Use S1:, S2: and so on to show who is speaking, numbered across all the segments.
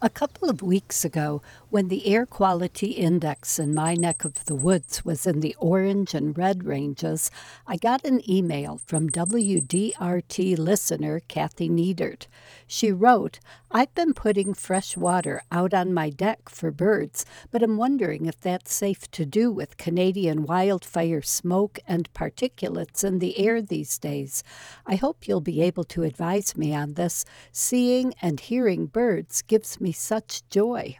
S1: A couple of weeks ago, when the air quality index in my neck of the woods was in the orange and red ranges, I got an email from WDRT listener Kathy Needert. She wrote, I've been putting fresh water out on my deck for birds, but I'm wondering if that's safe to do with Canadian wildfire smoke and particulates in the air these days. I hope you'll be able to advise me on this. Seeing and hearing birds gives me me such joy.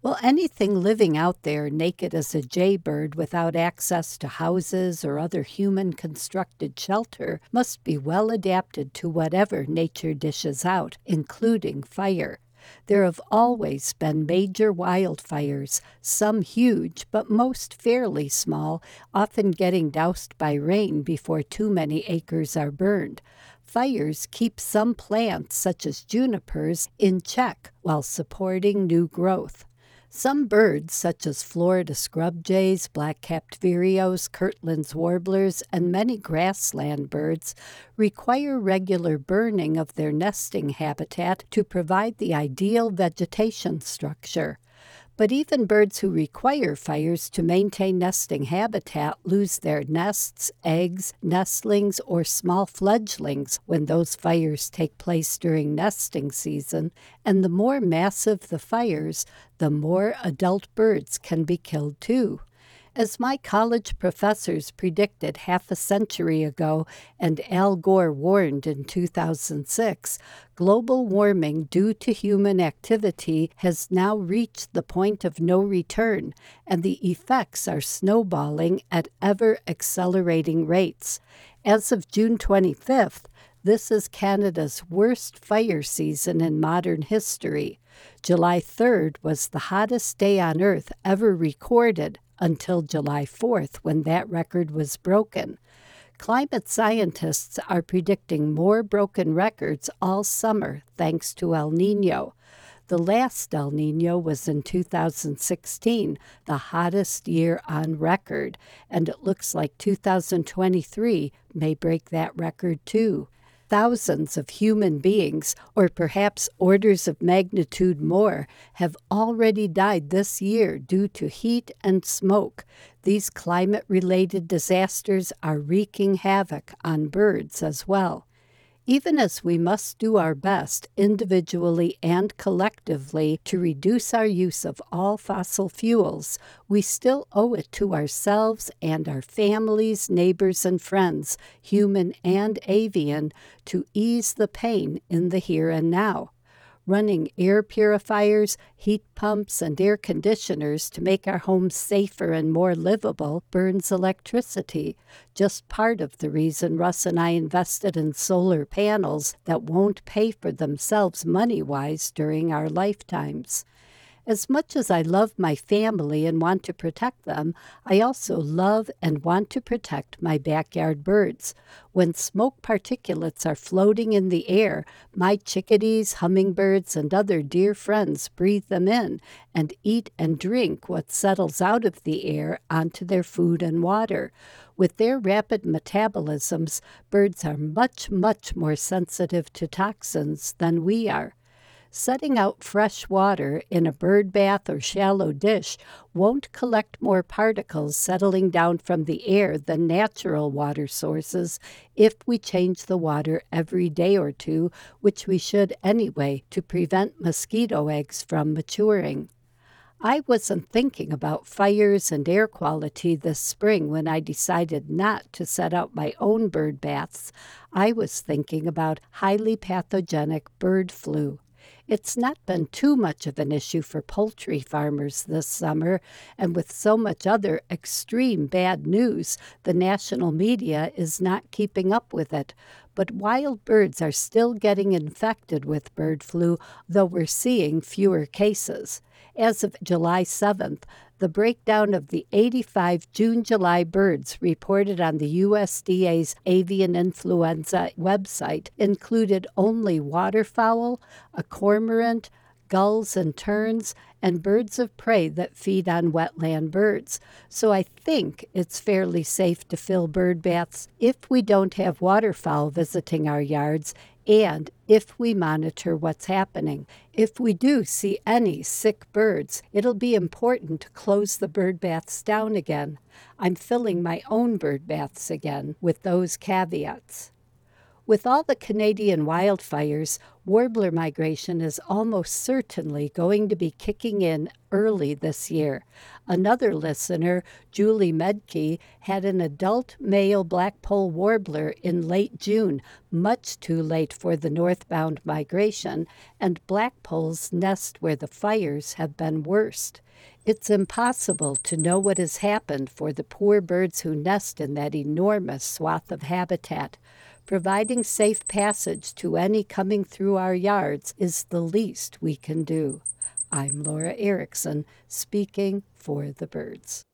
S1: Well, anything living out there naked as a jaybird without access to houses or other human constructed shelter must be well adapted to whatever nature dishes out, including fire. There have always been major wildfires, some huge, but most fairly small, often getting doused by rain before too many acres are burned. Fires keep some plants, such as junipers, in check while supporting new growth. Some birds, such as Florida scrub jays, black-capped vireos, Kirtland's warblers, and many grassland birds, require regular burning of their nesting habitat to provide the ideal vegetation structure. But even birds who require fires to maintain nesting habitat lose their nests, eggs, nestlings, or small fledglings when those fires take place during nesting season, and the more massive the fires, the more adult birds can be killed too. As my college professors predicted half a century ago and Al Gore warned in 2006, global warming due to human activity has now reached the point of no return, and the effects are snowballing at ever accelerating rates. As of June 25th, this is Canada's worst fire season in modern history. July 3rd was the hottest day on Earth ever recorded until July 4th, when that record was broken. Climate scientists are predicting more broken records all summer thanks to El Nino. The last El Nino was in 2016, the hottest year on record, and it looks like 2023 may break that record too thousands of human beings, or perhaps orders of magnitude more, have already died this year due to heat and smoke. These climate related disasters are wreaking havoc on birds as well. Even as we must do our best individually and collectively to reduce our use of all fossil fuels, we still owe it to ourselves and our families, neighbors, and friends, human and avian, to ease the pain in the here and now running air purifiers, heat pumps, and air conditioners to make our homes safer and more livable burns electricity. Just part of the reason Russ and I invested in solar panels that won't pay for themselves money wise during our lifetimes. As much as I love my family and want to protect them, I also love and want to protect my backyard birds. When smoke particulates are floating in the air, my chickadees, hummingbirds, and other dear friends breathe them in and eat and drink what settles out of the air onto their food and water. With their rapid metabolisms, birds are much, much more sensitive to toxins than we are. Setting out fresh water in a bird bath or shallow dish won't collect more particles settling down from the air than natural water sources if we change the water every day or two, which we should anyway to prevent mosquito eggs from maturing. I wasn't thinking about fires and air quality this spring when I decided not to set out my own bird baths. I was thinking about highly pathogenic bird flu. It's not been too much of an issue for poultry farmers this summer, and with so much other extreme bad news, the national media is not keeping up with it. But wild birds are still getting infected with bird flu, though we're seeing fewer cases. As of July 7th, the breakdown of the 85 June July birds reported on the USDA's avian influenza website included only waterfowl, a cormorant, gulls and terns, and birds of prey that feed on wetland birds. So I think it's fairly safe to fill bird baths if we don't have waterfowl visiting our yards and if we monitor what's happening. If we do see any sick birds, it'll be important to close the bird baths down again. I'm filling my own bird baths again with those caveats. With all the Canadian wildfires, warbler migration is almost certainly going to be kicking in early this year. Another listener, Julie Medke, had an adult male blackpoll warbler in late June, much too late for the northbound migration, and blackpolls nest where the fires have been worst. It's impossible to know what has happened for the poor birds who nest in that enormous swath of habitat. Providing safe passage to any coming through our yards is the least we can do. I'm Laura Erickson, speaking for the birds.